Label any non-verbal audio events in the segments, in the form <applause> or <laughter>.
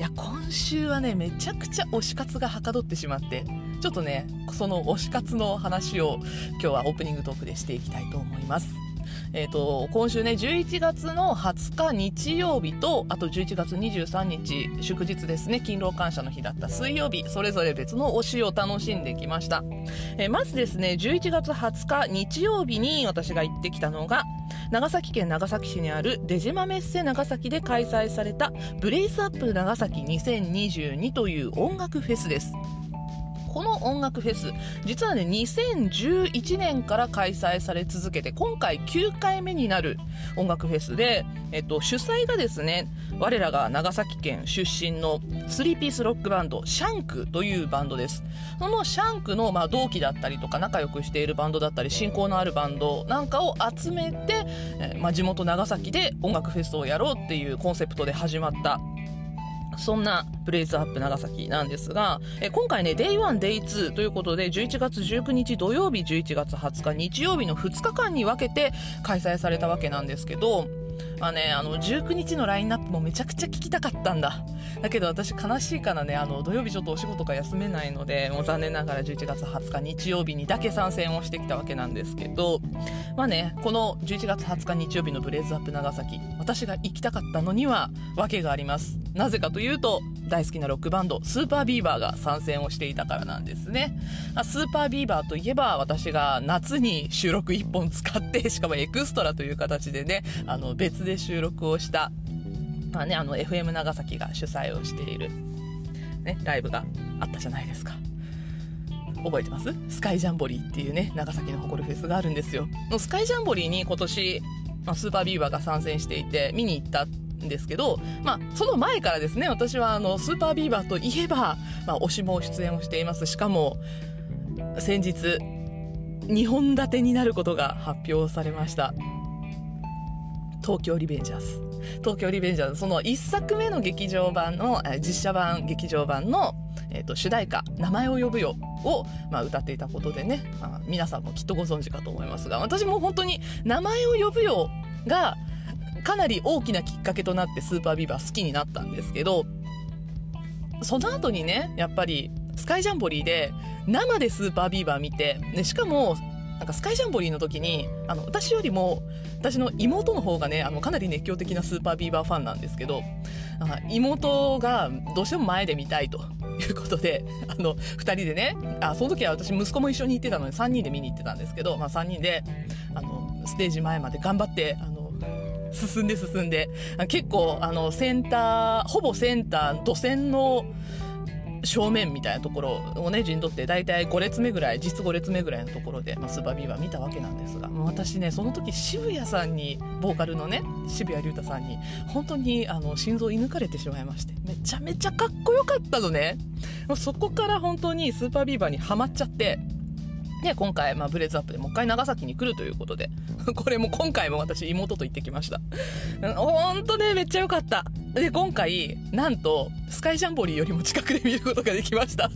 いや今週はねめちゃくちゃ推し活がはかどってしまってちょっとねその推し活の話を今日はオープニングトークでしていきたいと思います。えーと、今週ね11月の20日日曜日とあと11月23日祝日ですね勤労感謝の日だった水曜日それぞれ別の推しを楽しんできました、えー、まずですね11月20日日曜日に私が行ってきたのが長崎県長崎市にある出島メッセ長崎で開催されたブレイスアップ長崎2022という音楽フェスです。この音楽フェス実はね2011年から開催され続けて今回9回目になる音楽フェスで、えっと、主催がですね我らが長崎県出身の3ピースロックバンドシャンクというバンドです。そのシャンクの、まあ、同期だったりとか仲良くしているバンドだったり親交のあるバンドなんかを集めて、え、まあ、地元長崎で音楽フェスをやろうっていうコンセプトで始まったそんなプレイズアップ長崎なんですが、え今回ね、デイ1、デイ2ということで、11月19日土曜日、11月20日日曜日の2日間に分けて開催されたわけなんですけど、まあね、あの、19日のラインナップもめちゃくちゃ聞きたかったんだ。だけど私悲しいからね、あの、土曜日ちょっとお仕事が休めないので、もう残念ながら11月20日日曜日にだけ参戦をしてきたわけなんですけど、まあね、この11月20日日曜日のブレイズアップ長崎、私が行きたかったのには訳があります。なぜかというと、大好きなロックバンド、スーパービーバーが参戦をしていたからなんですね。スーパービーバーといえば、私が夏に収録1本使って、しかもエクストラという形でね、あの、別で収録をした、まあね、あの、FM 長崎が主催をしている、ね、ライブがあったじゃないですか。覚えてます？スカイジャンボリーっていうね、長崎の誇るフェスがあるんですよ。スカイジャンボリーに今年、まあ、スーパービーバーが参戦していて、見に行ったんですけど、まあ、その前からですね、私はあの、スーパービーバーといえば、まあ、推しも出演をしています。しかも、先日、2本立てになることが発表されました。東京リベンジャーズ。東京リベンジャーズ、その1作目の劇場版の、実写版劇場版の、えーと、主題歌「名前を呼ぶよ」を、まあ、歌っていたことでね、まあ、皆さんもきっとご存知かと思いますが私も本当に「名前を呼ぶよ」がかなり大きなきっかけとなってスーパービーバー好きになったんですけど、その後にね、やっぱりスカイジャンボリーで生でスーパービーバー見て、ね、しかもなんかスカイジャンボリーの時にあの私よりも私の妹の方がねあのかなり熱狂的なスーパービーバーファンなんですけど妹がどうしても前で見たいと <laughs> いうことであの2人でねあその時は私息子も一緒に行ってたので3人で見に行ってたんですけど、まあ、3人であのステージ前まで頑張ってあの進んで進んで、結構、あの、センター、ほぼセンター、土線の正面みたいなところをね、陣取って、大体5列目ぐらい、実5列目ぐらいのところで、まあ、スーパービーバー見たわけなんですが、もう私ね、その時渋谷さんに、ボーカルのね、渋谷龍太さんに、本当に、あの、心臓射抜かれてしまいまして、めちゃめちゃかっこよかったのね。そこから本当にスーパービーバーにはまっちゃって、で、今回、まあ、ブレズアップでもう一回長崎に来るということで、<laughs> これも今回も私妹と行ってきました。ほんとね、めっちゃ良かった。で、今回、なんと、スカイジャンボリーよりも近くで見ることができました。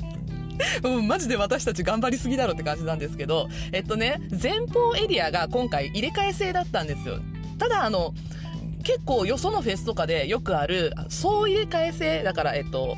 <laughs> うん、マジで私たち頑張りすぎだろって感じなんですけど、えっとね、前方エリアが今回入れ替え制だったんですよ。ただ、あの、結構よそのフェスとかでよくある、総入れ替え制、だから、えっと、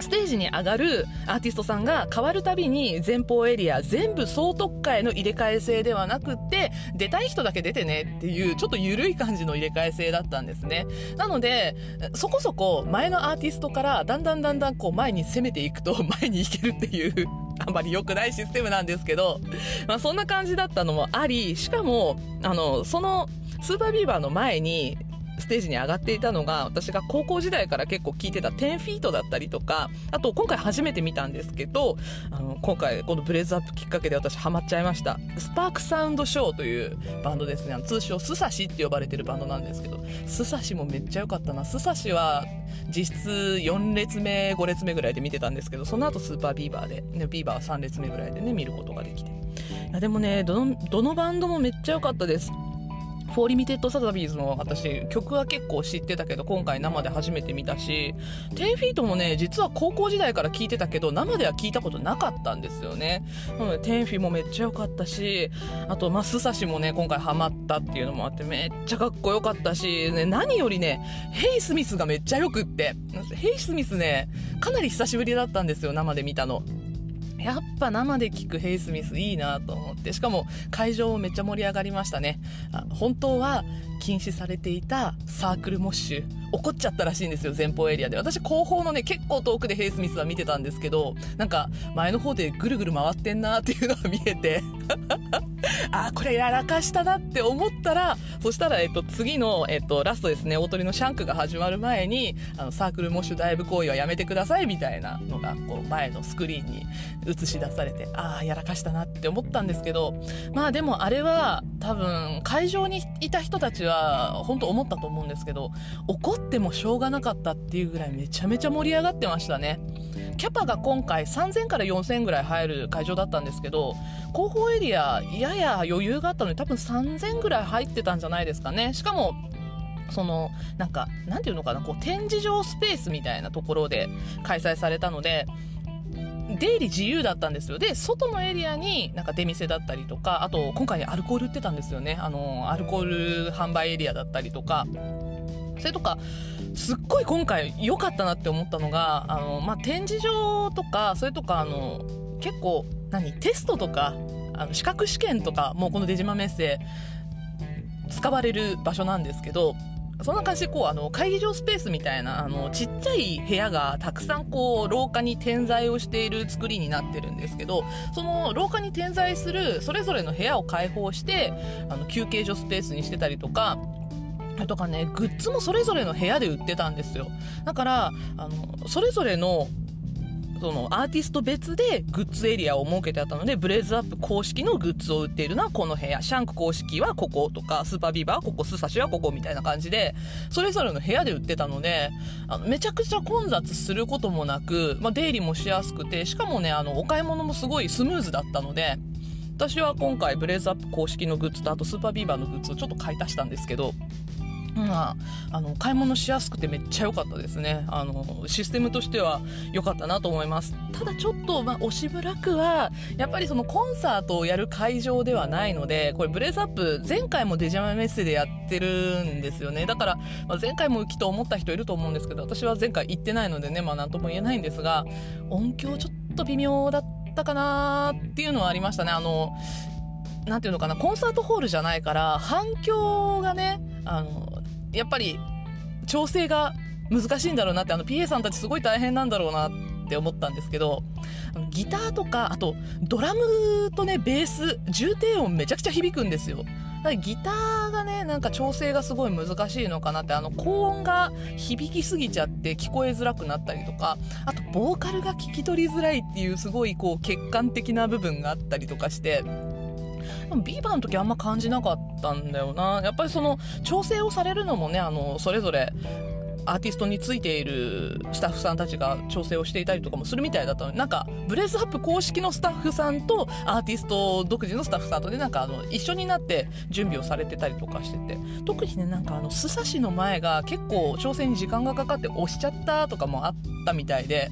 ステージに上がるアーティストさんが変わるたびに前方エリア全部総特化への入れ替え制ではなくって出たい人だけ出てねっていうちょっと緩い感じの入れ替え制だったんですね。なのでそこそこ前のアーティストからだんだんだんだんこう前に攻めていくと <laughs> 前に行けるっていうあんまり良くないシステムなんですけど、まあそんな感じだったのもあり、しかも、あの、そのスーパービーバーの前にステージに上がっていたのが私が高校時代から結構聞いてた10フィートだったりとかあと今回初めて見たんですけどあの今回このブレイズアップきっかけで私ハマっちゃいました。スパークサウンドショーというバンドですね。通称スサシって呼ばれてるバンドなんですけどスサシもめっちゃ良かったな。スサシは実質4列目5列目ぐらいで見てたんですけどその後スーパービーバーで、ね、ビーバーは3列目ぐらいでね見ることができて。いやでもねどのどのバンドもめっちゃ良かったです。フォーリミテッドサザビーズの私曲は結構知ってたけど今回生で初めて見たし10フィートもね実は高校時代から聞いてたけど生では聞いたことなかったんですよね。なので10フィもめっちゃ良かったしあとまあスサシもね今回ハマったっていうのもあってめっちゃかっこよかったし、ね、何よりねヘイスミスがめっちゃよくって。ヘイスミスねかなり久しぶりだったんですよ生で見たの。やっぱ生で聞くヘイスミスいいなと思って。しかも会場もめっちゃ盛り上がりましたね。あ本当は禁止されていたサークルモッシュ起こっちゃったらしいんですよ前方エリアで。私後方のね結構遠くでヘイスミスは見てたんですけどなんか前の方でぐるぐる回ってんなっていうのが見えて。<laughs> あこれやらかしたなって思ったらそしたら、えっと、次の、えっと、ラストですね大鳥のシャンクが始まる前にあのサークルモッシュダイブ行為はやめてくださいみたいなのがこう前のスクリーンに映し出されてああやらかしたなって思ったんですけどまあでもあれは多分会場にいた人たちは本当思ったと思うんですけど怒ってもしょうがなかったっていうぐらいめちゃめちゃ盛り上がってましたね。キャパが今回3000から4000ぐらい入る会場だったんですけど後方エリアやや余裕があったので多分3000ぐらい入ってたんじゃないですかね。しかもそのなんかなんていうのかなこう展示場スペースみたいなところで開催されたので出入り自由だったんですよ。で外のエリアになんか出店だったりとかあと今回アルコール売ってたんですよね。あのアルコール販売エリアだったりとか。それとかすっごい今回良かったなって思ったのがあの、まあ、展示場とかそれとかあの結構何テストとかあの資格試験とかもうこの出島メッセ使われる場所なんですけどそんな感じでこうあの会議場スペースみたいなあのちっちゃい部屋がたくさんこう廊下に点在をしている作りになってるんですけどその廊下に点在するそれぞれの部屋を開放してあの休憩所スペースにしてたりとかとかねグッズもそれぞれの部屋で売ってたんですよ。だからあのそれぞれのそのアーティスト別でグッズエリアを設けてあったのでブレイズアップ公式のグッズを売っているのはこの部屋。シャンク公式はこことかスーパービーバーはここスサシはここみたいな感じでそれぞれの部屋で売ってたのであのめちゃくちゃ混雑することもなく、まあ、出入りもしやすくてしかもねあのお買い物もすごいスムーズだったので私は今回ブレイズアップ公式のグッズとあとスーパービーバーのグッズをちょっと買い足したんですけどまあ、あの買い物しやすくてめっちゃ良かったですね。あのシステムとしては良かったなと思います。ただちょっと、まあ、押しぶらくはやっぱりそのコンサートをやる会場ではないのでこれブレイズアップ前回もデジャマメッセでやってるんですよね。だから、まあ、前回もきと思った人いると思うんですけど私は前回行ってないのでねまあ何とも言えないんですが音響ちょっと微妙だったかなっていうのはありましたね。あのなていうのかなコンサートホールじゃないから反響がねあのやっぱり調整が難しいんだろうなってあの PA さんたちすごい大変なんだろうなって思ったんですけどギターとかあとドラムとねベース重低音めちゃくちゃ響くんですよ。ギターがねなんか調整がすごい難しいのかなってあの高音が響きすぎちゃって聞こえづらくなったりとかあとボーカルが聞き取りづらいっていうすごいこう欠陥的な部分があったりとかしてビーバーの時あんま感じなかったんだよな。やっぱりその調整をされるのもねあのそれぞれアーティストについているスタッフさんたちが調整をしていたりとかもするみたいだったのでなんかブレイズアップ公式のスタッフさんとアーティスト独自のスタッフさんとでなんかあの一緒になって準備をされてたりとかしてて。特にねなんかあのスサシの前が結構調整に時間がかかって押しちゃったとかもあったみたいで。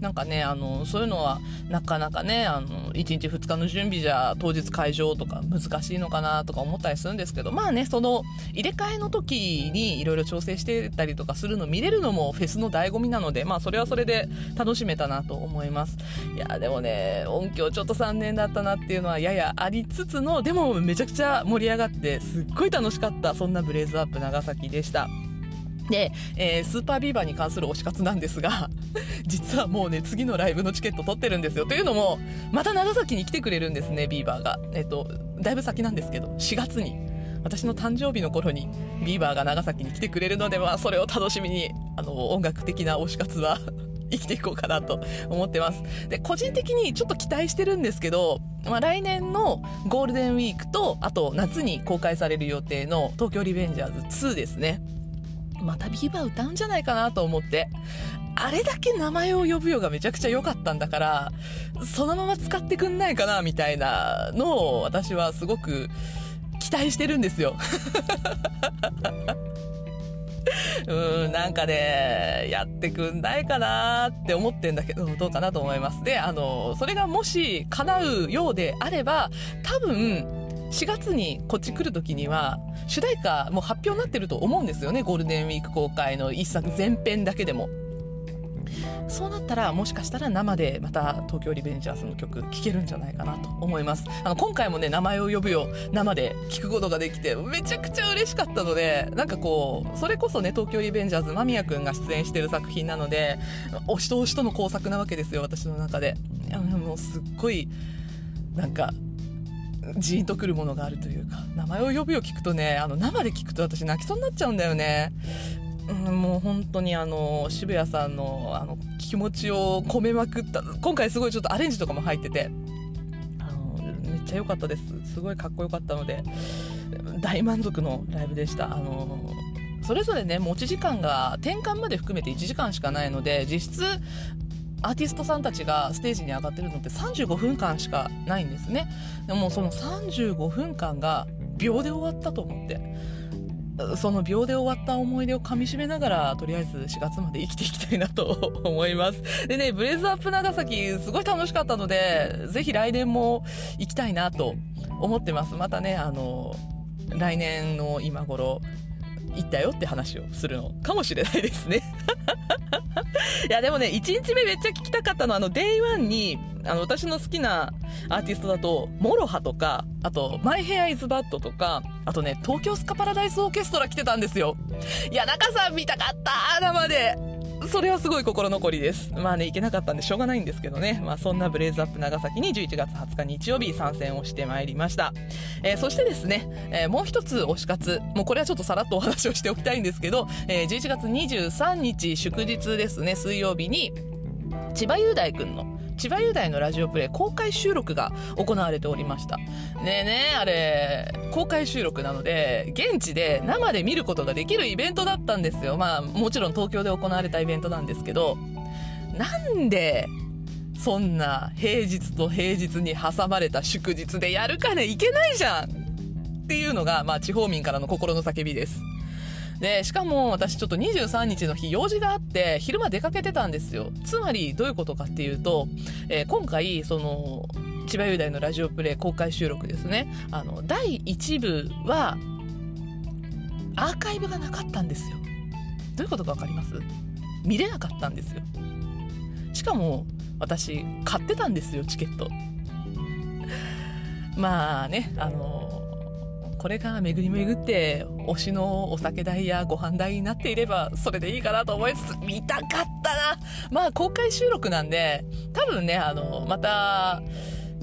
なんかねあのそういうのはなかなかねあの1日2日の準備じゃ当日会場とか難しいのかなとか思ったりするんですけどまあねその入れ替えの時にいろいろ調整してたりとかするの見れるのもフェスの醍醐味なのでまあそれはそれで楽しめたなと思います。いやでもね音響ちょっと残念だったなっていうのはややありつつのでもめちゃくちゃ盛り上がってすっごい楽しかったそんなブレイズアップ長崎でした。で、えー、スーパービーバーに関する推し活なんですが、<laughs> 実はもうね、次のライブのチケット取ってるんですよ。というのも、また長崎に来てくれるんですね、ビーバーが。えっ、と、だいぶ先なんですけど、4月に。私の誕生日の頃にビーバーが長崎に来てくれるのではそれを楽しみにあの音楽的な推し活は <laughs> 生きていこうかなと思ってますで個人的にちょっと期待してるんですけど、まあ、来年のゴールデンウィークとあと夏に公開される予定の「東京リベンジャーズ2」ですねまたビーバー歌うんじゃないかなと思ってあれだけ名前を呼ぶよがめちゃくちゃ良かったんだから、そのまま使ってくんないかな、みたいなのを私はすごく期待してるんですよ。<laughs> うん、なんかね、やってくんないかなって思ってんだけど、どうかなと思います。で、あの、それがもし叶うようであれば、多分、4月にこっち来る時には、主題歌もう発表になってると思うんですよね。ゴールデンウィーク公開の一作前編だけでも。そうなったらもしかしたら生でまた東京リベンジャーズの曲聴けるんじゃないかなと思いますあの今回もね名前を呼ぶよ生で聴くことができてめちゃくちゃ嬉しかったのでなんかこうそれこそね東京リベンジャーズ間宮君が出演してる作品なので推しと推しとの工作なわけですよ私の中でもうすっごいなんかジーンとくるものがあるというか名前を呼ぶよ聞くとね。あの生で聞くと私泣きそうになっちゃうんだよね。うん、もう本当にあの渋谷さんのあの気持ちを込めまくった今回すごいちょっとアレンジとかも入っててあのめっちゃ良かったです。すごいかっこよかったので大満足のライブでした。あのそれぞれね持ち時間が転換まで含めて1時間しかないので実質アーティストさんたちがステージに上がってるのって35分間しかないんですねでもその35分間が秒で終わったと思ってその秒で終わった思い出をかみしめながら、とりあえず4月まで生きていきたいなと思います。でね、ブレイズアップ長崎、すごい楽しかったので、ぜひ来年も行きたいなと思ってます。またね、あの、来年の今頃、行ったよって話をするのかもしれないですね。<laughs> いやでもね1日目めっちゃ聞きたかったのはあの Day1 にあの私の好きなアーティストだとモロハとかあとマイヘアイズバッドとかあとね東京スカパラダイスオーケストラ来てたんですよ。いや谷中さん見たかった生で。それはすごい心残りです。まあね、行けなかったんでしょうがないんですけどね。まあそんなブレイズアップ長崎に11月20日日曜日参戦をしてまいりました。えー、そしてですね、えー、もう一つ推し活。もうこれはちょっとさらっとお話をしておきたいんですけど、えー、11月23日祝日ですね、水曜日に、千葉雄大君の千葉雄大のラジオプレイ公開収録が行われておりました。ねえねえあれ公開収録なので現地で生で見ることができるイベントだったんですよ。まあもちろん東京で行われたイベントなんですけど。なんでそんな平日と平日に挟まれた祝日でやるかねいけないじゃんっていうのが、まあ、地方民からの心の叫びです。で、しかも私ちょっと23日の日用事があって昼間出かけてたんですよ。つまりどういうことかっていうと、えー、今回その千葉雄大のラジオプレイ公開収録ですね。あの、第1部はアーカイブがなかったんですよ。どういうことかわかります？見れなかったんですよ。しかも私買ってたんですよ、チケット。まあね、あのこれが巡り巡って推しのお酒代やご飯代になっていればそれでいいかなと思いつつ見たかったな。まあ公開収録なんで多分ねあのまた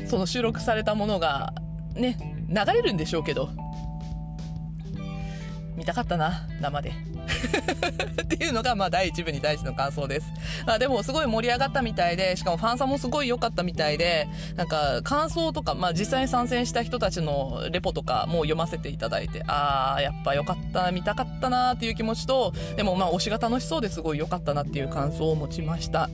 その収録されたものがね流れるんでしょうけど見たかったな生で <laughs> っていうのが、まあ、第1部に対しての感想です。あでも、すごい盛り上がったみたいで、しかもファンさんもすごい良かったみたいで、なんか、感想とか、まあ、実際に参戦した人たちのレポとかも読ませていただいて、あー、やっぱ良かった、見たかったなーっていう気持ちと、でも、まあ、推しが楽しそうですごい良かったなっていう感想を持ちました。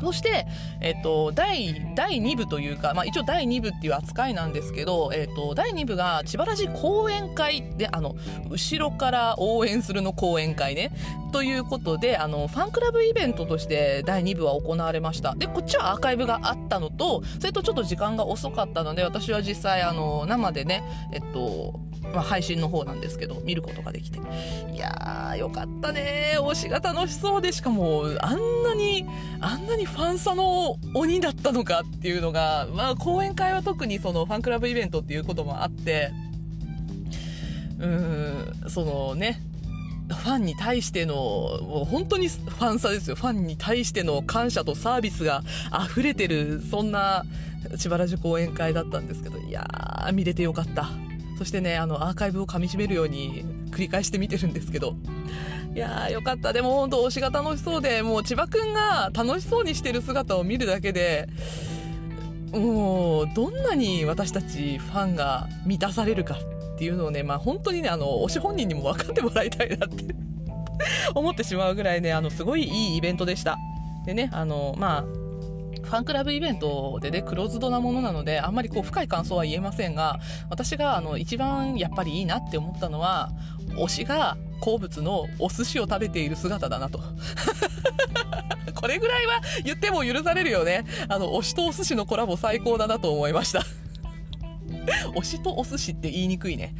そして、えっと、第、第2部というか、まあ一応第2部っていう扱いなんですけど、えっと、第2部が千葉らしい講演会で、あの、後ろから応援するの講演会ね。ということで、あの、ファンクラブイベントとして第2部は行われました。で、こっちはアーカイブがあったのと、それとちょっと時間が遅かったので、私は実際、あの、生でね、えっと、まあ、配信の方なんですけど、見ることができて。いやー、よかったね推しが楽しそうで、しかも、あんなに、あんなにファンサの鬼だったのかっていうのが、まあ、講演会は特にそのファンクラブイベントっていうこともあって、うーん、そのね、ファンに対しての、もう本当にファンサですよ。ファンに対しての感謝とサービスが溢れてる、そんな千葉ラジ講演会だったんですけど、いやー、見れてよかった。そしてねあのアーカイブをかみしめるように繰り返して見てるんですけどいやーよかったでも本当推しが楽しそうでもう千葉くんが楽しそうにしてる姿を見るだけでもうどんなに私たちファンが満たされるかっていうのをね、まあ、本当にねあの推し本人にも分かってもらいたいなって <laughs> 思ってしまうぐらいねあのすごいいいイベントでしたでねあのまあファンクラブイベントでね、クローズドなものなので、あんまりこう深い感想は言えませんが、私があの一番やっぱりいいなって思ったのは、推しが好物のお寿司を食べている姿だなと。<laughs> これぐらいは言っても許されるよね。あの、推しとお寿司のコラボ最高だなと思いました。推しとお寿司って言いにくいね。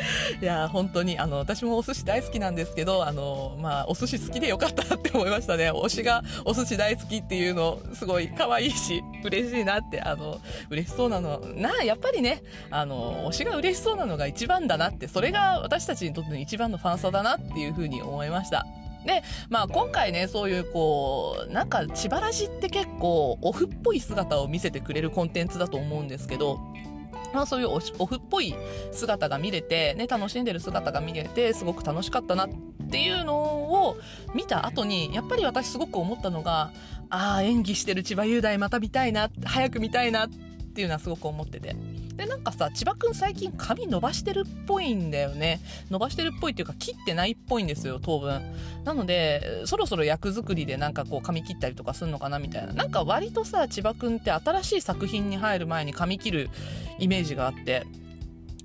<laughs> いや本当にあの私もお寿司大好きなんですけどあの、まあ、お寿司好きでよかったって思いましたね。推しがお寿司大好きっていうのすごい可愛いし嬉しいなってあの嬉しそうなの。なやっぱりねあの推しが嬉しそうなのが一番だなってそれが私たちにとっての一番のファンサだなっていうふうに思いました。で、まあ今回ね、そういうこう、なんか千葉らしって結構オフっぽい姿を見せてくれるコンテンツだと思うんですけど、まあ、そういうオフっぽい姿が見れて、ね、楽しんでる姿が見れてすごく楽しかったなっていうのを見た後にやっぱり私すごく思ったのがああ演技してる千葉雄大また見たいな早く見たいなっていうのはすごく思ってて。でなんかさ千葉くん最近髪伸ばしてるっぽいんだよね。伸ばしてるっぽいっていうか切ってないっぽいんですよ当分。なのでそろそろ役作りでなんかこう髪切ったりとかするのかなみたいな。なんか割とさ千葉くんって新しい作品に入る前に髪切るイメージがあって。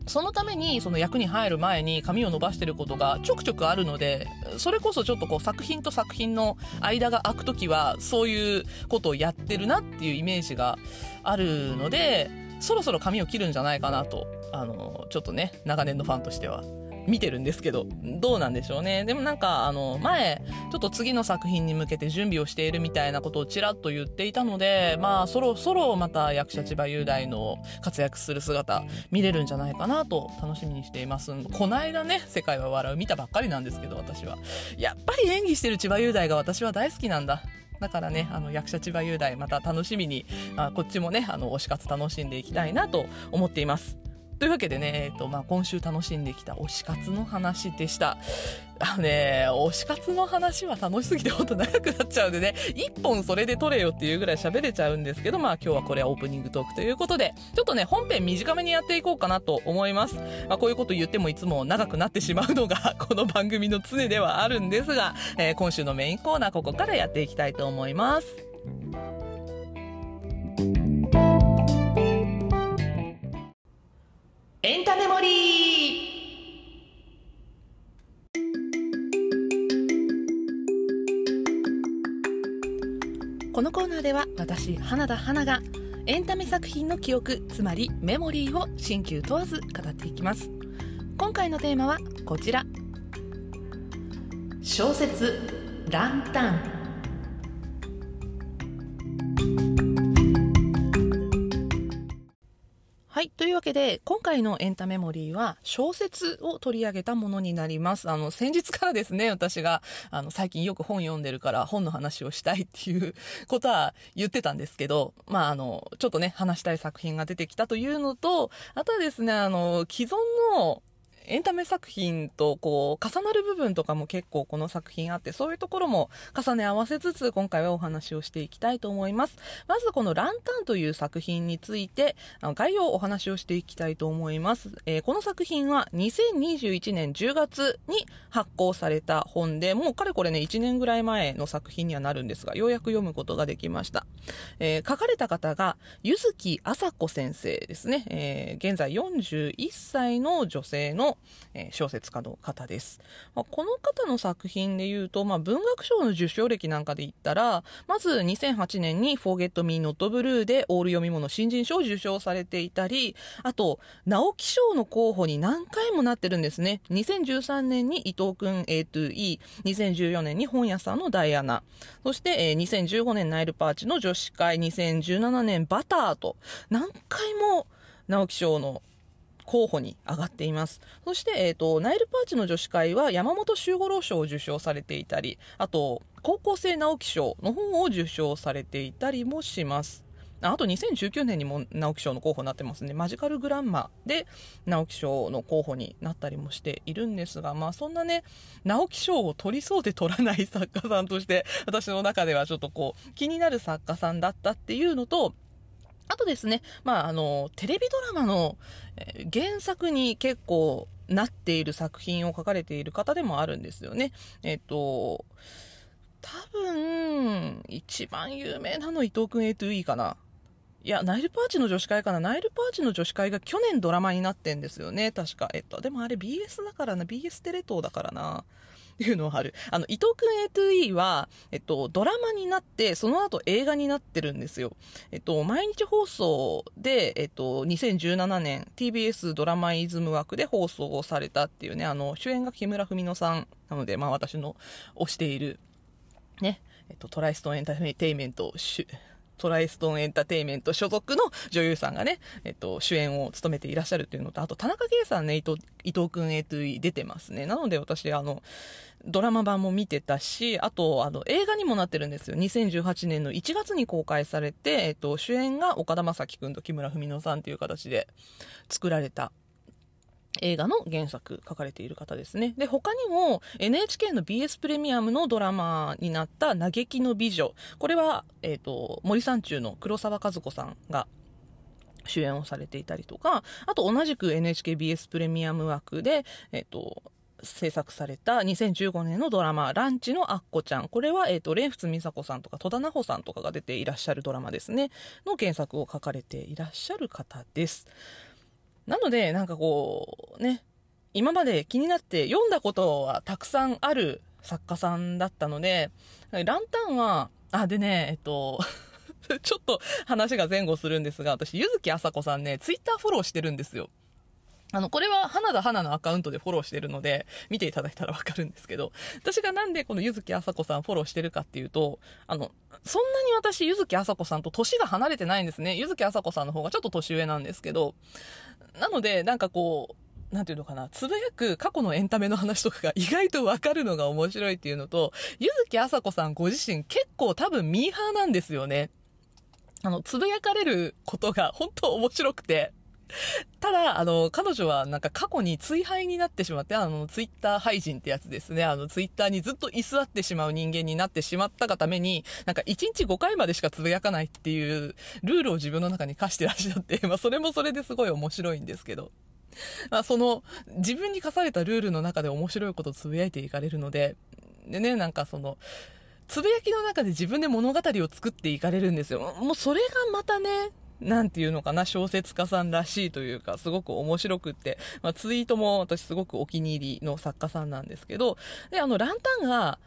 そのためにその役に入る前に髪を伸ばしてることがちょくちょくあるのでそれこそちょっとこう作品と作品の間が空く時はそういうことをやってるなっていうイメージがあるのでそろそろ髪を切るんじゃないかなとあのちょっとね長年のファンとしては。見てるんですけど、どうなんでしょうね。でもなんか、あの、前、ちょっと次の作品に向けて準備をしているみたいなことをちらっと言っていたので、まあ、そろそろまた役者千葉雄大の活躍する姿、見れるんじゃないかなと楽しみにしています。この間ね、世界は笑う見たばっかりなんですけど、私は。やっぱり演技してる千葉雄大が私は大好きなんだ。だからね、あの役者千葉雄大、また楽しみに、あこっちもね、あの推し活楽しんでいきたいなと思っています。というわけでね、えっとまあ、今週楽しんできた推し活の話でした。あのね、推し活の話は楽しすぎてほんと長くなっちゃうんでね、一本それで撮れよっていうぐらい喋れちゃうんですけど、まあ今日はこれはオープニングトークということで、ちょっとね、本編短めにやっていこうかなと思います。まあこういうこと言ってもいつも長くなってしまうのが <laughs> この番組の常ではあるんですが、えー、今週のメインコーナーここからやっていきたいと思います。エンタメモリーこのコーナーでは私花田花がエンタメ作品の記憶つまりメモリーを新旧問わず語っていきます。今回のテーマはこちら。小説「ランタン」はい。というわけで、今回のエンタメモリーは小説を取り上げたものになります。あの、先日からですね、私が、あの、最近よく本読んでるから本の話をしたいっていうことは言ってたんですけど、まあ、あの、ちょっとね、話したい作品が出てきたというのと、あとはですね、あの、既存のエンタメ作品とこう重なる部分とかも結構この作品あってそういうところも重ね合わせつつ今回はお話をしていきたいと思います。まずこのランタンという作品について概要をお話をしていきたいと思います、えー、この作品は2021年10月に発行された本でもうかれこれね1年ぐらい前の作品にはなるんですがようやく読むことができました、えー、書かれた方が柚木麻子先生ですね、えー、現在41歳の女性のえー、小説家の方です。まあ、この方の作品で言うと、まあ、文学賞の受賞歴なんかで言ったら、まず2008年に Forget Me Not Blue でオール読み物新人賞を受賞されていたり、あと、直木賞の候補に何回もなってるんですね。2013年に伊藤君 A2E、2014年に本屋さんのダイアナ、そして、えー、2015年ナイルパーチの女子会、2017年バターと、何回も直木賞の候補に上がっています。そして、えっ、ー、と、ナイルパーチの女子会は山本周五郎賞を受賞されていたり、あと、高校生直木賞の本を受賞されていたりもします。あと2019年にも直木賞の候補になってますね。マジカルグランマで直木賞の候補になったりもしているんですが、まあそんなね、直木賞を取りそうで取らない作家さんとして、私の中ではちょっとこう、気になる作家さんだったっていうのと、あとですね、まああの、テレビドラマの原作に結構なっている作品を書かれている方でもあるんですよね。えっと、多分、一番有名なの伊藤君 A2E かな。いや、ナイルパーチの女子会かな。ナイルパーチの女子会が去年ドラマになってんですよね。確か。えっと、でもあれ BS だからな。BS テレ東だからな。いうのはある。あの、伊藤くん A2E は、えっと、ドラマになって、その後映画になってるんですよ。えっと、毎日放送で、えっと、2017年 TBS ドラマイズム枠で放送をされたっていうね、あの、主演が木村文乃さんなので、まあ私の推している、ね、えっと、トライストンエンターテイメント、トライストンエンターテイメント所属の女優さんがね、えっと、主演を務めていらっしゃるというのと、あと田中圭さんね、伊藤、伊藤くん A2 出てますね。なので私、あの、ドラマ版も見てたし、あと、あの、映画にもなってるんですよ。2018年の1月に公開されて、えっと、主演が岡田将生くんと木村文乃さんという形で作られた映画の原作書かれている方ですね。で、他にも NHK の BS プレミアムのドラマになった嘆きの美女。これは、えっ、ー、と、森三中の黒沢和子さんが主演をされていたりとか、あと同じく NHKBS プレミアム枠で、えっ、ー、と、制作された2015年のドラマ、ランチのアッコちゃん。これは、えっ、ー、と、蓮仏美佐子さんとか戸田奈穂さんとかが出ていらっしゃるドラマですね。の原作を書かれていらっしゃる方です。なので、なんかこう、ね、今まで気になって読んだことはたくさんある作家さんだったので、ランタンは、あ、でね、えっと、<laughs> ちょっと話が前後するんですが、私、ゆずきあさこさんね、ツイッターフォローしてるんですよ。あの、これは花田花のアカウントでフォローしてるので、見ていただいたらわかるんですけど、私がなんでこのゆずきあさこさんフォローしてるかっていうと、あの、そんなに私、ゆずきあさこさんと年が離れてないんですね。ゆずきあさこさんの方がちょっと年上なんですけど、なので、なんかこう、なんていうのかな、つぶやく過去のエンタメの話とかが意外とわかるのが面白いっていうのと、ゆずきあさこさんご自身結構多分ミーハーなんですよね。あの、つぶやかれることが本当面白くて。ただ、あの、彼女はなんか過去に追廃になってしまって、あの、ツイッター廃人ってやつですね。あの、ツイッターにずっと居座ってしまう人間になってしまったがために、なんか1日5回までしかつぶやかないっていうルールを自分の中に課してらっしゃって、<laughs> まあそれもそれですごい面白いんですけど。まあその、自分に課されたルールの中で面白いことをつぶやいていかれるので、でね、なんかその、つぶやきの中で自分で物語を作っていかれるんですよ。もうそれがまたね、なんていうのかな、小説家さんらしいというか、すごく面白くって、まあ、ツイートも私すごくお気に入りの作家さんなんですけど、で、あの、ランタンが、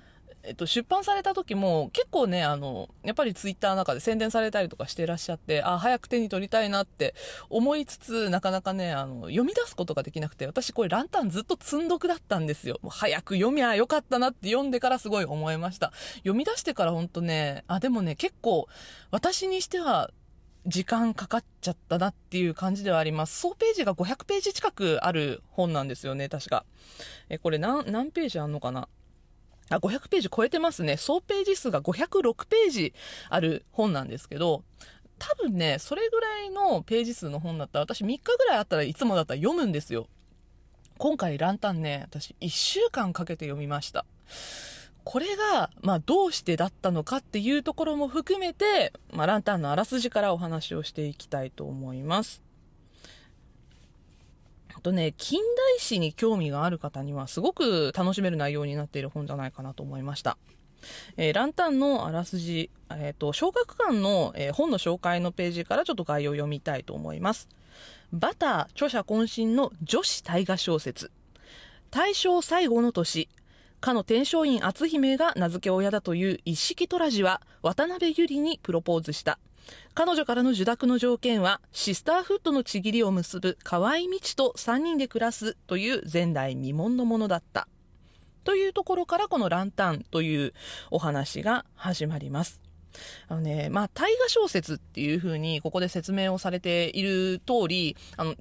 えっと、出版された時も結構ね、あの、やっぱりツイッターの中で宣伝されたりとかしてらっしゃって、あ、早く手に取りたいなって思いつつ、なかなかね、あの、読み出すことができなくて、私これランタンずっと積んどくだったんですよ。もう早く読みゃよかったなって読んでからすごい思いました。読み出してからほんとね、あ、でもね、結構、私にしては、時間かかっちゃったなっていう感じではあります。総ページが500ページ近くある本なんですよね、確か。え、これ何、何ページあんのかな？あ、500ページ超えてますね。総ページ数が506ページある本なんですけど、多分ね、それぐらいのページ数の本だったら、私3日ぐらいあったらいつもだったら読むんですよ。今回ランタンね、私1週間かけて読みました。これが、まあ、どうしてだったのかっていうところも含めて、まあ、ランタンのあらすじからお話をしていきたいと思います。あとね、近代史に興味がある方にはすごく楽しめる内容になっている本じゃないかなと思いました。えー、ランタンのあらすじ、えっ、ー、と、小学館の、えー、本の紹介のページからちょっと概要を読みたいと思います。バター著者渾身の女子大河小説。大正最後の年、かの天璋院篤姫が名付け親だという一式トラジは渡辺百合にプロポーズした。彼女からの受諾の条件は、シスターフットのちぎりを結ぶ河合道と3人で暮らすという前代未聞のものだった。というところからこのランタンというお話が始まります。あのね、まあ、大河小説っていう風にここで説明をされている通り、あの、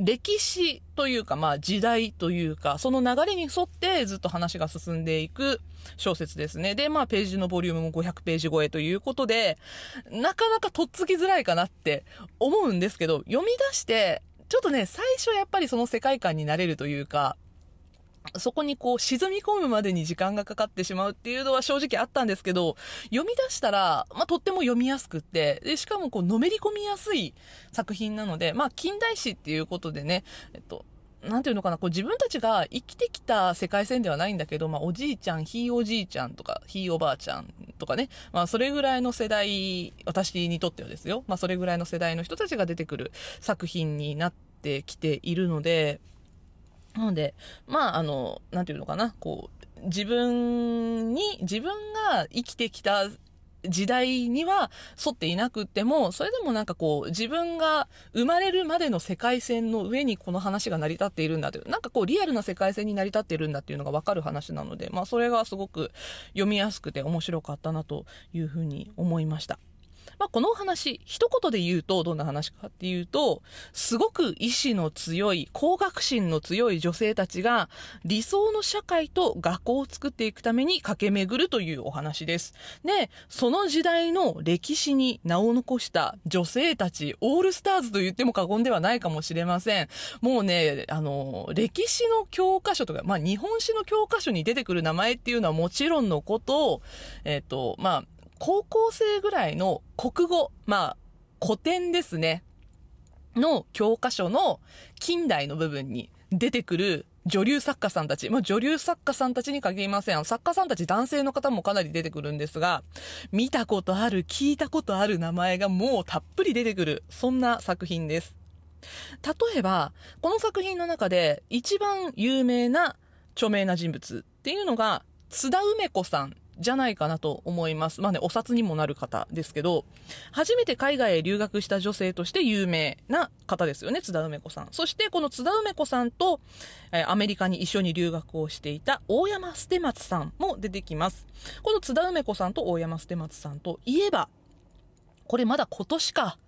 歴史というか、まあ時代というか、その流れに沿ってずっと話が進んでいく小説ですね。で、まあページのボリュームも500ページ超えということで、なかなかとっつきづらいかなって思うんですけど、読み出して、ちょっとね、最初やっぱりその世界観になれるというか、そこにこう沈み込むまでに時間がかかってしまうっていうのは正直あったんですけど、読み出したら、まあ、とっても読みやすくって、で、しかもこう、のめり込みやすい作品なので、まあ、近代史っていうことでね、えっと、なんていうのかな、こう自分たちが生きてきた世界線ではないんだけど、まあ、おじいちゃん、ひいおじいちゃんとか、ひいおばあちゃんとかね、まあ、それぐらいの世代、私にとってはですよ、まあ、それぐらいの世代の人たちが出てくる作品になってきているので、なので、まあ、あの、なんていうのかな、こう、自分に、自分が生きてきた時代には沿っていなくても、それでもなんかこう、自分が生まれるまでの世界線の上にこの話が成り立っているんだという、なんかこう、リアルな世界線に成り立っているんだっていうのがわかる話なので、まあ、それがすごく読みやすくて面白かったなというふうに思いました。まあ、このお話、一言で言うと、どんな話かっていうと、すごく意志の強い、高学心の強い女性たちが、理想の社会と学校を作っていくために駆け巡るというお話です。で、その時代の歴史に名を残した女性たち、オールスターズと言っても過言ではないかもしれません。もうね、あの、歴史の教科書とか、まあ、日本史の教科書に出てくる名前っていうのはもちろんのことを、えっ、と、まあ、高校生ぐらいの国語、まあ、古典ですね、の教科書の近代の部分に出てくる女流作家さんたち、まあ、女流作家さんたちに限りません。作家さんたち男性の方もかなり出てくるんですが、見たことある、聞いたことある名前がもうたっぷり出てくる、そんな作品です。例えば、この作品の中で一番有名な著名な人物っていうのが、津田梅子さんじゃないかなと思います。まあね、お札にもなる方ですけど、初めて海外へ留学した女性として有名な方ですよね、津田梅子さん。そしてこの津田梅子さんと、えアメリカに一緒に留学をしていた大山捨松さんも出てきます。この津田梅子さんと大山捨松さんといえば、これまだ今年か。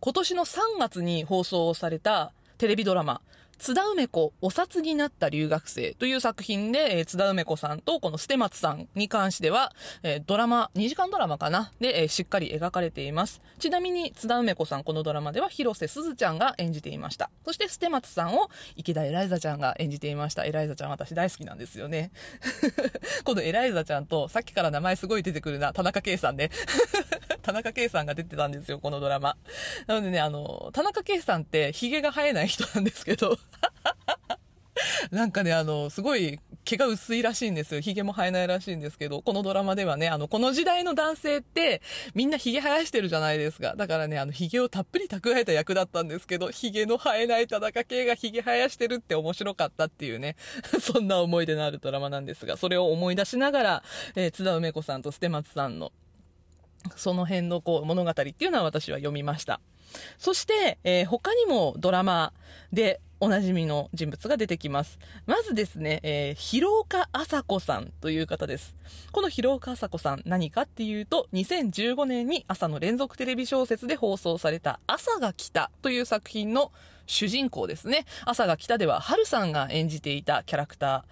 今年の3月に放送されたテレビドラマ、津田梅子、お札になった留学生という作品で、えー、津田梅子さんとこの捨松さんに関しては、えー、ドラマ、2時間ドラマかな？で、えー、しっかり描かれています。ちなみに津田梅子さん、このドラマでは広瀬すずちゃんが演じていました。そして捨松さんを池田エライザちゃんが演じていました。エライザちゃん私大好きなんですよね。<laughs> このエライザちゃんと、さっきから名前すごい出てくるな、田中圭さんね。田中圭さんが出てたんですよ、このドラマ。なのでね、あの、田中圭さんって髭が生えない人なんですけど、<laughs> なんかね、あの、すごい毛が薄いらしいんですよ。髭も生えないらしいんですけど、このドラマではね、あの、この時代の男性って、みんな髭生やしてるじゃないですか。だからね、あの、髭をたっぷり蓄えた役だったんですけど、髭の生えない田中圭が髭生やしてるって面白かったっていうね、<laughs> そんな思い出のあるドラマなんですが、それを思い出しながら、えー、津田梅子さんと捨松さんの、その辺のこう物語っていうのは私は読みました。そして、えー、他にもドラマでおなじみの人物が出てきます。まずですね、えー、広岡麻子さんという方です。この広岡麻子さん何かっていうと、2015年に朝の連続テレビ小説で放送された朝が来たという作品の主人公ですね。朝が来たでは春さんが演じていたキャラクタ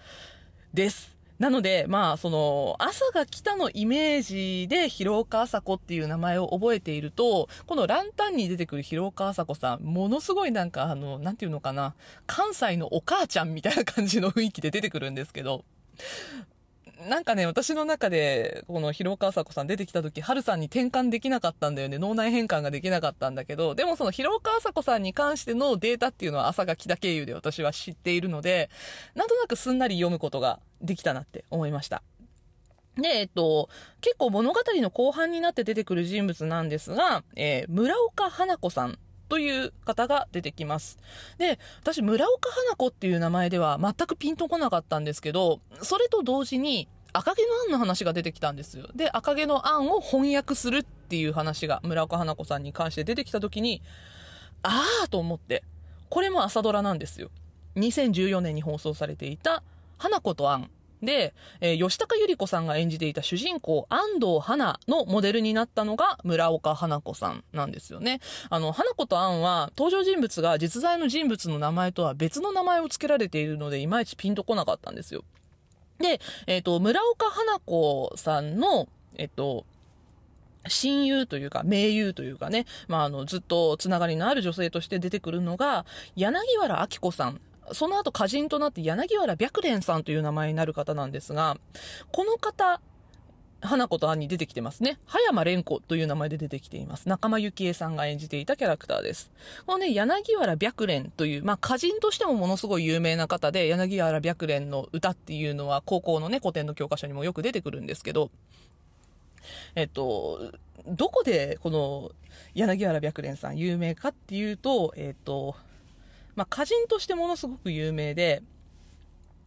ーです。なので、まあ、その、朝が来たのイメージで、広岡麻子っていう名前を覚えていると、このランタンに出てくる広岡麻子さん、ものすごいなんか、あの、なんていうのかな、関西のお母ちゃんみたいな感じの雰囲気で出てくるんですけど、なんかね、私の中で、この広岡麻子さん出てきた時、春さんに転換できなかったんだよね。脳内変換ができなかったんだけど、でもその広岡麻子さんに関してのデータっていうのは朝が来た経由で私は知っているので、なんとなくすんなり読むことができたなって思いました。で、えっと、結構物語の後半になって出てくる人物なんですが、えー、村岡花子さんという方が出てきます。で、私、村岡花子っていう名前では全くピンとこなかったんですけど、それと同時に、赤毛のアンの話が出てきたんですよ。で、赤毛のアンを翻訳するっていう話が村岡花子さんに関して出てきた時に、ああと思って、これも朝ドラなんですよ。2014年に放送されていた、花子とアンで、えー、吉高由里子さんが演じていた主人公、安藤花のモデルになったのが村岡花子さんなんですよね。あの、花子と杏は登場人物が実在の人物の名前とは別の名前を付けられているので、いまいちピンとこなかったんですよ。で、えっ、ー、と、村岡花子さんの、えっ、ー、と、親友というか、盟友というかね、まあ、あの、ずっとつながりのある女性として出てくるのが、柳原明子さんその後歌人となって柳原白蓮さんという名前になる方なんですが、この方、花子と杏に出てきてますね。葉山蓮子という名前で出てきています。仲間由紀恵さんが演じていたキャラクターです。このね、柳原白蓮という、まあ、歌人としてもものすごい有名な方で、柳原白蓮の歌っていうのは高校のね、古典の教科書にもよく出てくるんですけど、えっと、どこでこの柳原白蓮さん有名かっていうと、えっと、まあ、歌人としてものすごく有名で、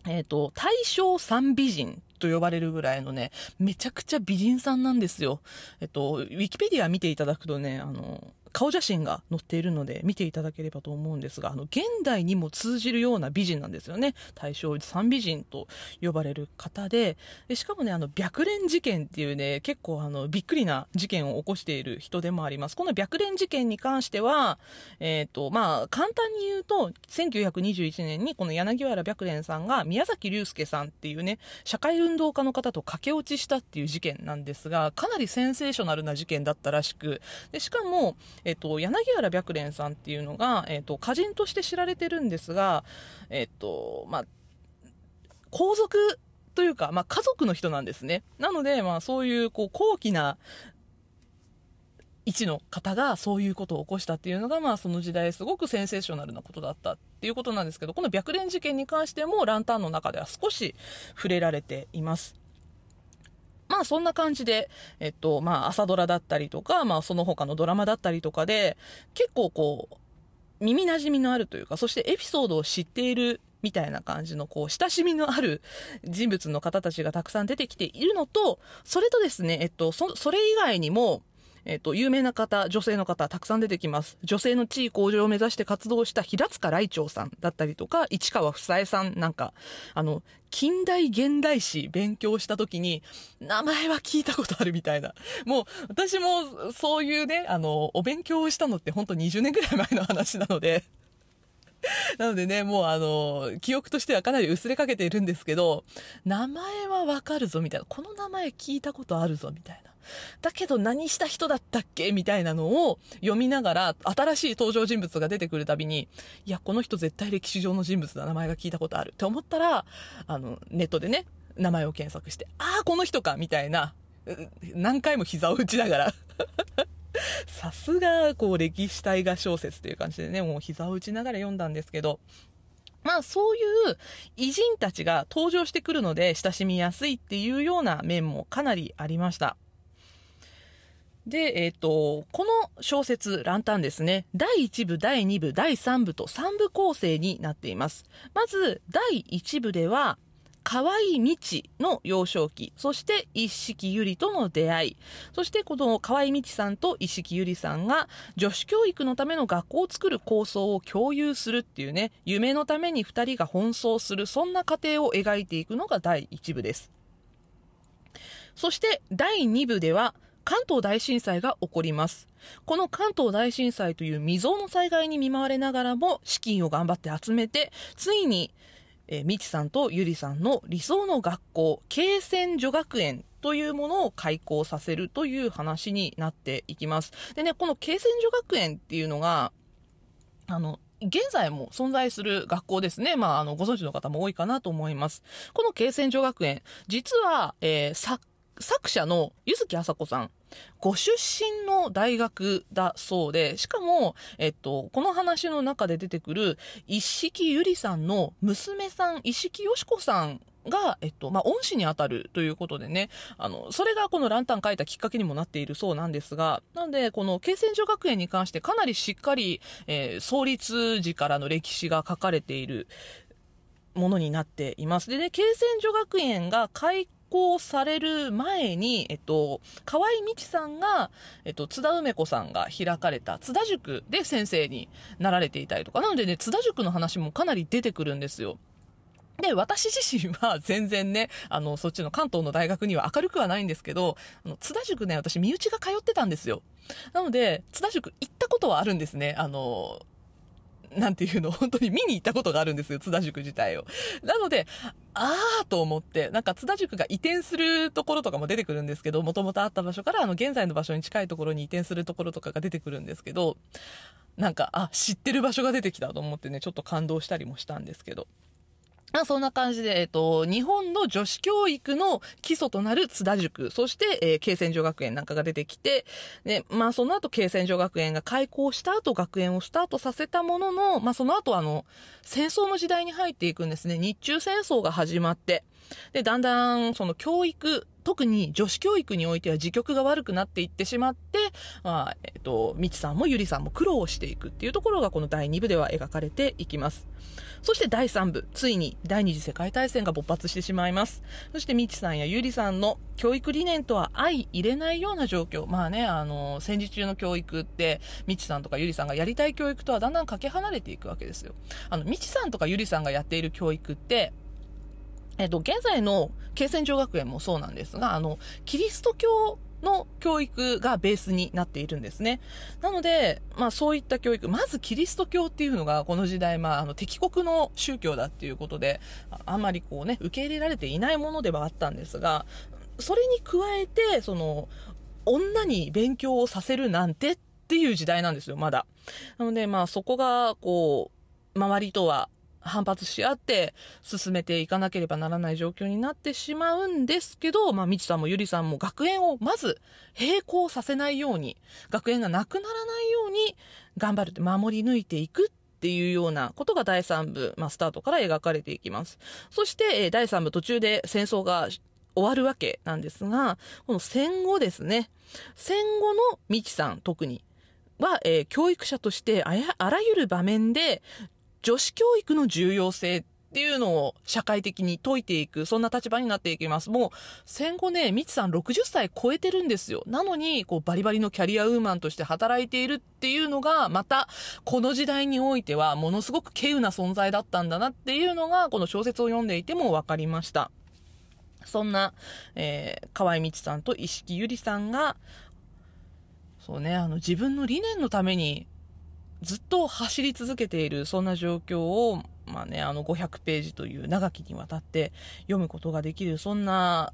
えっ、ー、と、大正三美人と呼ばれるぐらいのね、めちゃくちゃ美人さんなんですよ。えっと、ウィキペディア見ていただくとね、あの、顔写真が載っているので見ていただければと思うんですが、あの、現代にも通じるような美人なんですよね。大正三美人と呼ばれる方で、でしかもね、あの、白蓮事件っていうね、結構あの、びっくりな事件を起こしている人でもあります。この白蓮事件に関しては、え、ー、と、まあ、簡単に言うと、1921年にこの柳原白蓮さんが宮崎隆介さんっていうね、社会運動家の方と駆け落ちしたっていう事件なんですが、かなりセンセーショナルな事件だったらしく、で、しかも、えっと、柳原白蓮さんっていうのが、えっと、歌人として知られてるんですが、えっと、まあ、皇族というか、まあ、家族の人なんですね。なので、まあ、そういう、こう、高貴な位置の方がそういうことを起こしたっていうのが、まあ、その時代すごくセンセーショナルなことだったっていうことなんですけど、この白蓮事件に関してもランタンの中では少し触れられています。まあそんな感じで、えっと、まあ朝ドラだったりとか、まあその他のドラマだったりとかで、結構こう、耳馴染みのあるというか、そしてエピソードを知っているみたいな感じの、こう、親しみのある人物の方たちがたくさん出てきているのと、それとですね、えっと、そ、それ以外にも、えっ、と、有名な方、女性の方、たくさん出てきます。女性の地位向上を目指して活動した平塚雷長さんだったりとか、市川房江さんなんか、あの、近代現代史勉強した時に、名前は聞いたことあるみたいな。もう、私もそういうね、あの、お勉強をしたのって本当20年ぐらい前の話なので、<laughs> なのでね、もうあの、記憶としてはかなり薄れかけているんですけど、名前はわかるぞみたいな。この名前聞いたことあるぞみたいな。だけど何した人だったっけ？みたいなのを読みながら、新しい登場人物が出てくるたびに、いや、この人絶対歴史上の人物だ、名前が聞いたことあるって思ったら、あの、ネットでね、名前を検索して、ああ、この人かみたいな、何回も膝を打ちながら <laughs> さすが、こう、歴史大河小説という感じでね、もう膝を打ちながら読んだんですけど、まあそういう偉人たちが登場してくるので親しみやすいっていうような面もかなりありました。で、えっ、ー、と、この小説、ランタンですね、第1部、第2部、第3部と3部構成になっています。まず、第1部では、河合道の幼少期、そして一色ゆりとの出会い、そしてこの河合道さんと一色ゆりさんが女子教育のための学校を作る構想を共有するっていうね、夢のために二人が奔走する、そんな過程を描いていくのが第1部です。そして第2部では関東大震災が起こります。この関東大震災という未曾有の災害に見舞われながらも資金を頑張って集めて、ついに、えー、みちさんとゆりさんの理想の学校、慶泉女学園というものを開校させるという話になっていきます。でね、この慶泉女学園っていうのが、あの、現在も存在する学校ですね。まあ、あの、ご存知の方も多いかなと思います。この慶泉女学園、実は、えー、作作者の柚木麻子さん、ご出身の大学だそうで、しかも、えっと、この話の中で出てくる一色ゆりさんの娘さん、一色よしこさんが、えっと、まあ、恩師にあたるということでね、あの、それがこのランタン書いたきっかけにもなっているそうなんですが、なんで、この慶泉女学園に関してかなりしっかり、えー、創立時からの歴史が書かれているものになっています。でね、慶泉女学園が開行される前に、えっと、河合美智さんが、えっと、津田梅子さんが開かれた津田塾で先生になられていたりとか、なのでね、津田塾の話もかなり出てくるんですよ。で、私自身は <laughs> 全然ね、あの、そっちの関東の大学には明るくはないんですけど、あの、津田塾ね、私、身内が通ってたんですよ。なので、津田塾行ったことはあるんですね。あの、なんていうの、<laughs> 本当に見に行ったことがあるんですよ、津田塾自体を。なので、あーと思って、なんか津田塾が移転するところとかも出てくるんですけど、もともとあった場所から、あの、現在の場所に近いところに移転するところとかが出てくるんですけど、なんか、あ、知ってる場所が出てきたと思ってね、ちょっと感動したりもしたんですけど。まあ、そんな感じで、えっと、日本の女子教育の基礎となる津田塾、そして、えー、慶泉女学園なんかが出てきて、で、まあ、その後、慶泉女学園が開校した後、学園をスタートさせたものの、まあ、その後、あの、戦争の時代に入っていくんですね。日中戦争が始まって、で、だんだん、その教育、特に女子教育においては自局が悪くなっていってしまって、まあ、えっと、みちさんもゆりさんも苦労していくっていうところがこの第2部では描かれていきます。そして第3部、ついに第二次世界大戦が勃発してしまいます。そしてみちさんやゆりさんの教育理念とは相入れないような状況。まあね、あの、戦時中の教育って、みちさんとかゆりさんがやりたい教育とはだんだんかけ離れていくわけですよ。あの、みちさんとかゆりさんがやっている教育って、えっと、現在の慶泉女学園もそうなんですが、あの、キリスト教の教育がベースになっているんですね。なので、まあそういった教育、まずキリスト教っていうのがこの時代、まああの敵国の宗教だっていうことで、あんまりこうね、受け入れられていないものではあったんですが、それに加えて、その、女に勉強をさせるなんてっていう時代なんですよ、まだ。なので、まあそこが、こう、周りとは反発し合って進めていかなければならない状況になってしまうんですけど、まあ、みちさんもゆりさんも学園をまず並行させないように、学園がなくならないように頑張るって守り抜いていくっていうようなことが第3部、まあ、スタートから描かれていきます。そして、え第3部途中で戦争が終わるわけなんですが、この戦後ですね、戦後のみちさん特に、は、えー、教育者としてあらゆる場面で女子教育の重要性っていうのを社会的に説いていく、そんな立場になっていきます。もう、戦後ね、みちさん60歳超えてるんですよ。なのに、こう、バリバリのキャリアウーマンとして働いているっていうのが、また、この時代においては、ものすごく稀有な存在だったんだなっていうのが、この小説を読んでいても分かりました。そんな、えー、河合みちさんと石木ゆりさんが、そうね、あの、自分の理念のためにずっと走り続けているそんな状況を、まあね、あの500ページという長きにわたって読むことができるそんな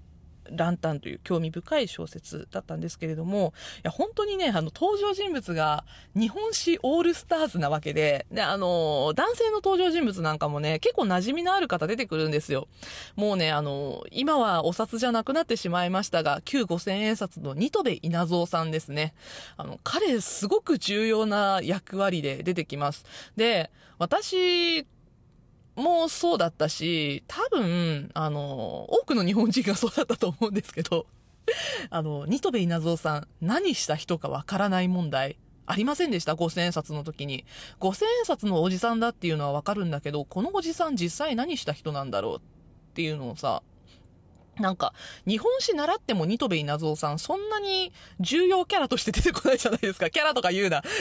ランタンという興味深い小説だったんですけれども、いや、本当にね、あの、登場人物が日本史オールスターズなわけで、で、あの、男性の登場人物なんかもね、結構馴染みのある方出てくるんですよ。もうね、あの、今はお札じゃなくなってしまいましたが、旧五千円札のニトベ稲造さんですね。あの、彼、すごく重要な役割で出てきます。で、私、もそうだったし、多分、あの、多くの日本人がそうだったと思うんですけど、<laughs> あの、ニトベ稲造さん、何した人かわからない問題、ありませんでした？五千円札の時に。五千円札のおじさんだっていうのはわかるんだけど、このおじさん実際何した人なんだろうっていうのをさ、なんか、日本史習ってもニトベ稲造さん、そんなに重要キャラとして出てこないじゃないですか。<laughs> キャラとか言うな。<laughs>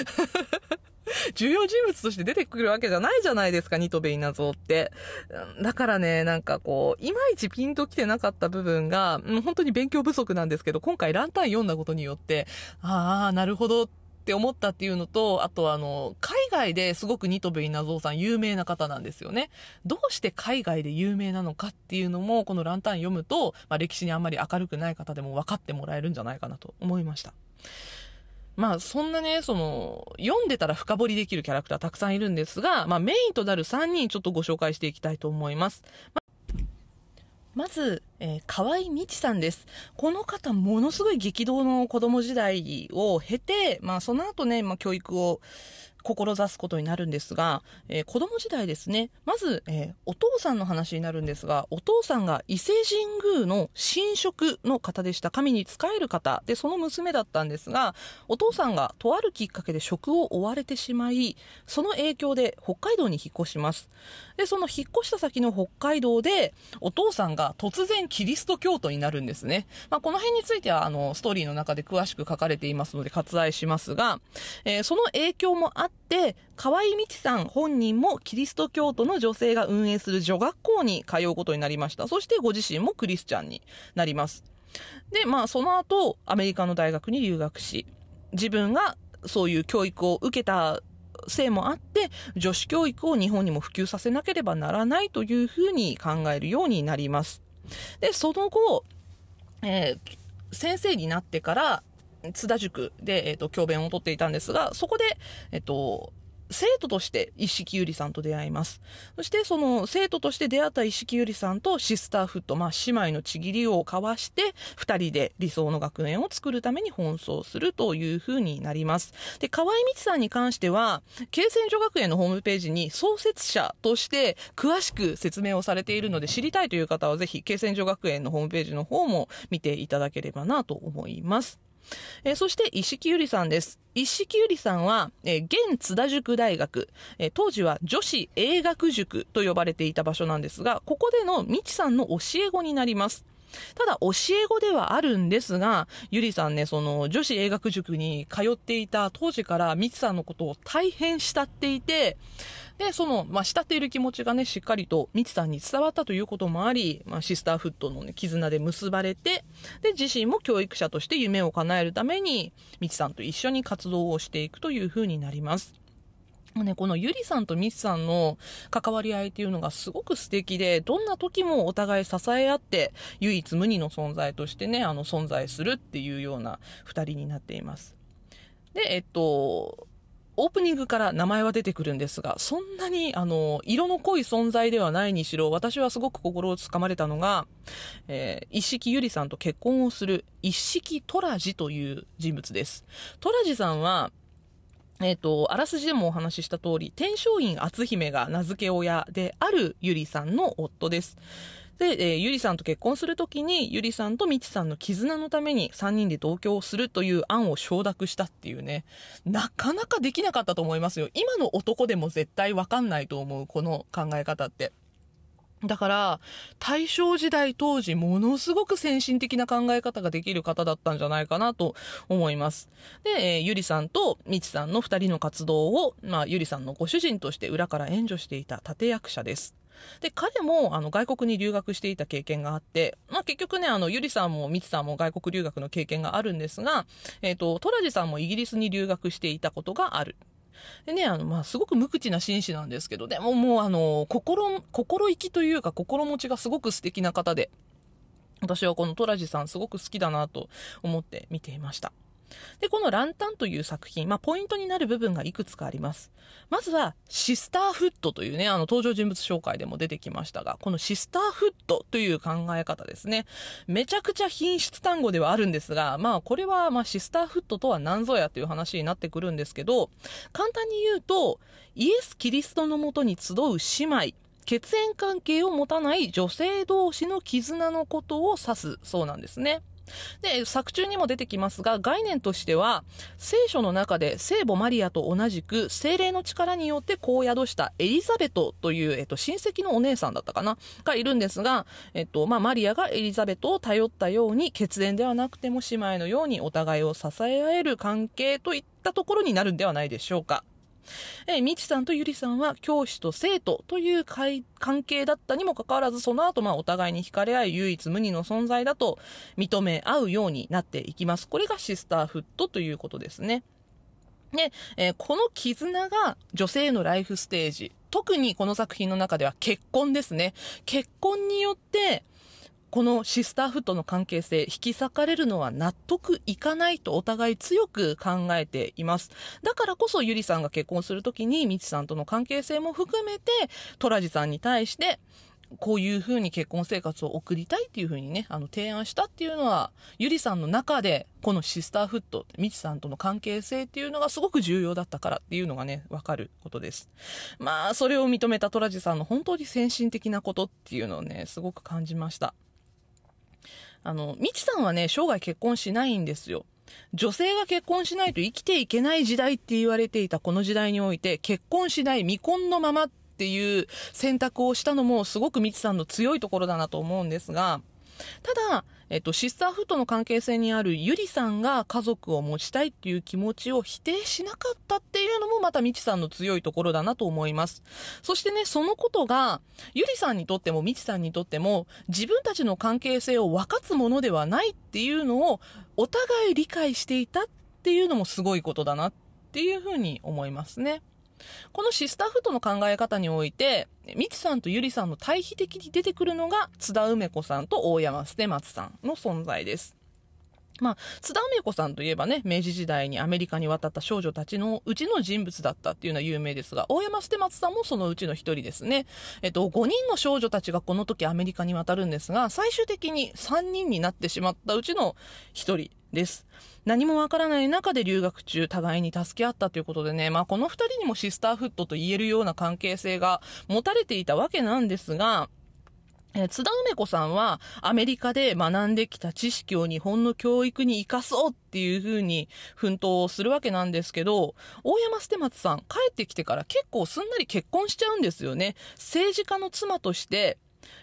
重要人物として出てくるわけじゃないじゃないですか、ニトベイナゾーって。だからね、なんかこう、いまいちピンと来てなかった部分が、本当に勉強不足なんですけど、今回ランタン読んだことによって、ああ、なるほどって思ったっていうのと、あとあの、海外ですごくニトベイナゾーさん有名な方なんですよね。どうして海外で有名なのかっていうのも、このランタン読むと、まあ、歴史にあんまり明るくない方でも分かってもらえるんじゃないかなと思いました。まあそんなね、その、読んでたら深掘りできるキャラクターたくさんいるんですが、まあメインとなる3人ちょっとご紹介していきたいと思います。まず、えー、河合美智さんです。この方、ものすごい激動の子供時代を経て、まあ、その後ね、まあ、教育を志すことになるんですが、えー、子供時代ですね、まず、えー、お父さんの話になるんですが、お父さんが伊勢神宮の神職の方でした。神に仕える方で、その娘だったんですが、お父さんがとあるきっかけで職を追われてしまい、その影響で北海道に引っ越します。で、その引っ越した先の北海道で、お父さんが突然キリスト教徒になるんですね。まあ、この辺については、あの、ストーリーの中で詳しく書かれていますので割愛しますが、えー、その影響もあって、河合美智さん本人もキリスト教徒の女性が運営する女学校に通うことになりました。そしてご自身もクリスチャンになります。で、まあ、その後、アメリカの大学に留学し、自分がそういう教育を受けたせいもあって、女子教育を日本にも普及させなければならないというふうに考えるようになります。で、その後、えー、先生になってから、津田塾で、えっ、ー、と、教鞭をとっていたんですが、そこで、えっ、ー、と、生徒として一式ゆりさんと出会います。そしてその生徒として出会った一式ゆりさんとシスターフット、まあ姉妹のちぎりを交わして二人で理想の学園を作るために奔走するというふうになります。で、河合美智さんに関しては、慶泉女学園のホームページに創設者として詳しく説明をされているので知りたいという方はぜひ慶泉女学園のホームページの方も見ていただければなと思います。えー、そして石木ゆりさんです。石木ゆりさんは、えー、現津田塾大学、えー、当時は女子英学塾と呼ばれていた場所なんですが、ここでのみちさんの教え子になります。ただ、教え子ではあるんですが、ゆりさんね、その、女子英学塾に通っていた当時から、みちさんのことを大変慕っていて、で、その、まあ、慕っている気持ちがね、しっかりと、みちさんに伝わったということもあり、まあ、シスターフットのね、絆で結ばれて、で、自身も教育者として夢を叶えるために、みちさんと一緒に活動をしていくというふうになります。ね、このゆりさんとミスさんの関わり合いっていうのがすごく素敵で、どんな時もお互い支え合って、唯一無二の存在としてね、あの、存在するっていうような二人になっています。で、えっと、オープニングから名前は出てくるんですが、そんなに、あの、色の濃い存在ではないにしろ、私はすごく心をつかまれたのが、えー、一式ゆりさんと結婚をする一式トラジという人物です。トラジさんは、えっ、ー、と、あらすじでもお話しした通り、天璋院篤姫が名付け親であるゆりさんの夫です。で、えー、ゆりさんと結婚するときに、ゆりさんとみちさんの絆のために3人で同居をするという案を承諾したっていうね、なかなかできなかったと思いますよ。今の男でも絶対わかんないと思う、この考え方って。だから、大正時代当時、ものすごく先進的な考え方ができる方だったんじゃないかなと思います。で、えー、ゆりさんとみちさんの二人の活動を、まあ、ゆりさんのご主人として裏から援助していた立役者です。で、彼も、あの、外国に留学していた経験があって、まあ、結局ね、あの、ゆりさんもみちさんも外国留学の経験があるんですが、えっ、ー、と、トラジさんもイギリスに留学していたことがある。でね、あの、まあ、すごく無口な紳士なんですけど、でももう、あの、心、心意気というか、心持ちがすごく素敵な方で、私はこのトラジさんすごく好きだなと思って見ていました。で、このランタンという作品、まあ、ポイントになる部分がいくつかあります。まずは、シスターフットというね、あの、登場人物紹介でも出てきましたが、このシスターフットという考え方ですね。めちゃくちゃ品質単語ではあるんですが、まあ、これは、まあ、シスターフットとは何ぞやという話になってくるんですけど、簡単に言うと、イエス・キリストのもとに集う姉妹、血縁関係を持たない女性同士の絆のことを指すそうなんですね。で、作中にも出てきますが、概念としては、聖書の中で聖母マリアと同じく、精霊の力によって子を宿したエリザベトという、えっと、親戚のお姉さんだったかながいるんですが、えっと、まあ、マリアがエリザベトを頼ったように、血縁ではなくても姉妹のようにお互いを支え合える関係といったところになるんではないでしょうか。えー、みちさんとゆりさんは教師と生徒という関係だったにもかかわらず、その後、まあ、お互いに惹かれ合い、唯一無二の存在だと認め合うようになっていきます。これがシスターフットということですね。で、えー、この絆が女性のライフステージ。特にこの作品の中では結婚ですね。結婚によって、このシスターフットの関係性、引き裂かれるのは納得いかないとお互い強く考えています。だからこそゆりさんが結婚するときに、みちさんとの関係性も含めて、トラジさんに対して、こういうふうに結婚生活を送りたいっていうふうにね、あの、提案したっていうのは、ゆりさんの中で、このシスターフット、みちさんとの関係性っていうのがすごく重要だったからっていうのがね、わかることです。まあ、それを認めたトラジさんの本当に先進的なことっていうのをね、すごく感じました。あの、みちさんはね、生涯結婚しないんですよ。女性が結婚しないと生きていけない時代って言われていたこの時代において、結婚しない未婚のままっていう選択をしたのもすごくみちさんの強いところだなと思うんですが、ただ、えっと、シスターフットの関係性にあるゆりさんが家族を持ちたいっていう気持ちを否定しなかったっていうのもまたみちさんの強いところだなと思います。そしてね、そのことが、ゆりさんにとってもみちさんにとっても、自分たちの関係性を分かつものではないっていうのを、お互い理解していたっていうのもすごいことだなっていうふうに思いますね。このシスタフットの考え方において、みちさんとゆりさんの対比的に出てくるのが、津田梅子さんと大山捨松さんの存在です。まあ、津田梅子さんといえばね、明治時代にアメリカに渡った少女たちのうちの人物だったっていうのは有名ですが、大山捨松さんもそのうちの一人ですね。えっと、5人の少女たちがこの時アメリカに渡るんですが、最終的に3人になってしまったうちの一人です。何もわからない中で留学中、互いに助け合ったということでね、まあこの2人にもシスターフットと言えるような関係性が持たれていたわけなんですが、え、津田梅子さんはアメリカで学んできた知識を日本の教育に生かそうっていう風に奮闘をするわけなんですけど、大山捨松さん帰ってきてから結構すんなり結婚しちゃうんですよね。政治家の妻として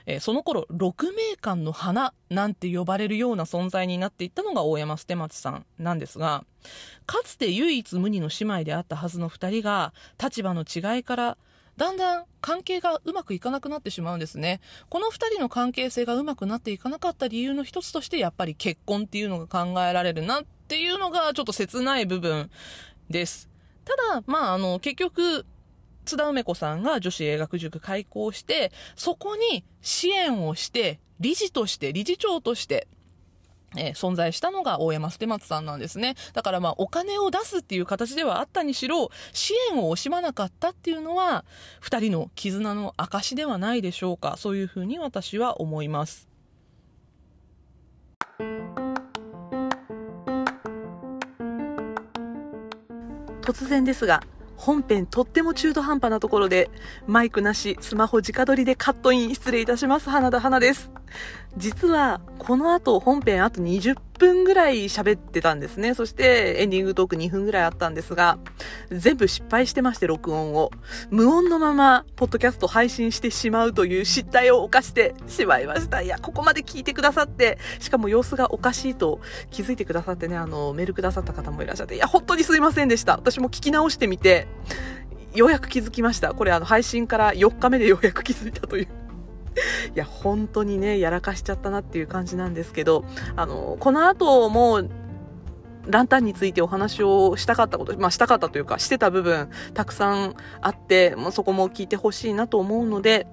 えー、その頃、六名館の花なんて呼ばれるような存在になっていったのが大山捨松さんなんですが、かつて唯一無二の姉妹であったはずの二人が、立場の違いからだんだん関係がうまくいかなくなってしまうんですね。この二人の関係性がうまくなっていかなかった理由の一つとして、やっぱり結婚っていうのが考えられるなっていうのがちょっと切ない部分です。ただ、まあ、あの、結局、津田梅子さんが女子英学塾開校して、そこに支援をして、理事として、理事長として、えー、存在したのが大山捨松さんなんですね。だからまあお金を出すっていう形ではあったにしろ、支援を惜しまなかったっていうのは、二人の絆の証ではないでしょうか。そういうふうに私は思います。突然ですが、本編とっても中途半端なところで、マイクなし、スマホ直撮りでカットイン失礼いたします。花田花です。実は、この後本編あと20分ぐらい喋ってたんですね。そしてエンディングトーク2分ぐらいあったんですが、全部失敗してまして、録音を。無音のまま、ポッドキャスト配信してしまうという失態を犯してしまいました。いや、ここまで聞いてくださって、しかも様子がおかしいと気づいてくださってね、あの、メールくださった方もいらっしゃって、いや、本当にすいませんでした。私も聞き直してみて、ようやく気づきました。これあの配信から4日目でようやく気づいたという。いや、本当にね、やらかしちゃったなっていう感じなんですけど、あの、この後も、ランタンについてお話をしたかったこと、まあしたかったというか、してた部分、たくさんあって、もうそこも聞いてほしいなと思うので、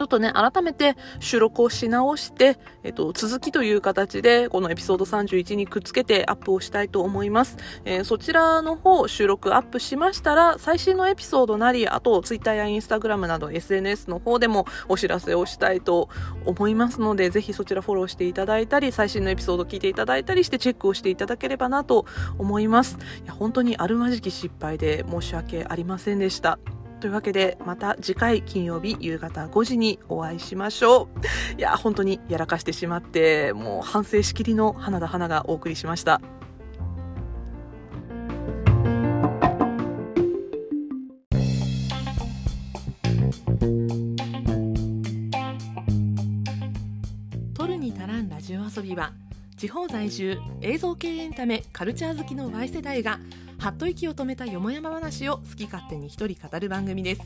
ちょっとね、改めて収録をし直して、えっと、続きという形で、このエピソード31にくっつけてアップをしたいと思います。えー、そちらの方、収録アップしましたら、最新のエピソードなり、あと、Twitter や Instagram など SNS の方でもお知らせをしたいと思いますので、ぜひそちらフォローしていただいたり、最新のエピソード聞いていただいたりしてチェックをしていただければなと思います。いや、本当にあるまじき失敗で申し訳ありませんでした。というわけで、また次回金曜日夕方5時にお会いしましょう。いや、本当にやらかしてしまって、もう反省しきりの花田花がお送りしました。取るに足らんラジオ遊びは、地方在住映像系エンタメカルチャー好きの Y 世代がはっと息を止めたよもやま話を好き勝手に一人語る番組です。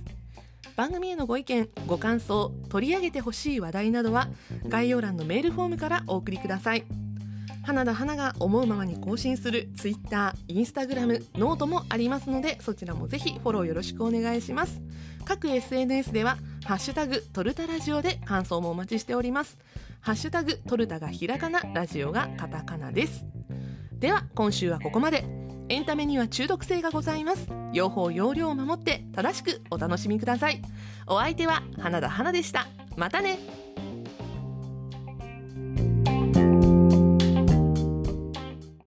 番組へのご意見ご感想取り上げてほしい話題などは概要欄のメールフォームからお送りください。花田花が思うままに更新する Twitter、Instagram、 note もありますのでそちらもぜひフォローよろしくお願いします。各 SNS ではハッシュタグトルタラジオで感想もお待ちしております。ハッシュタグトルタがひらがなラジオがカタカナです。では今週はここまで。エンタメには中毒性がございます。用法用量を守って正しくお楽しみください。お相手は花田花でした。またね。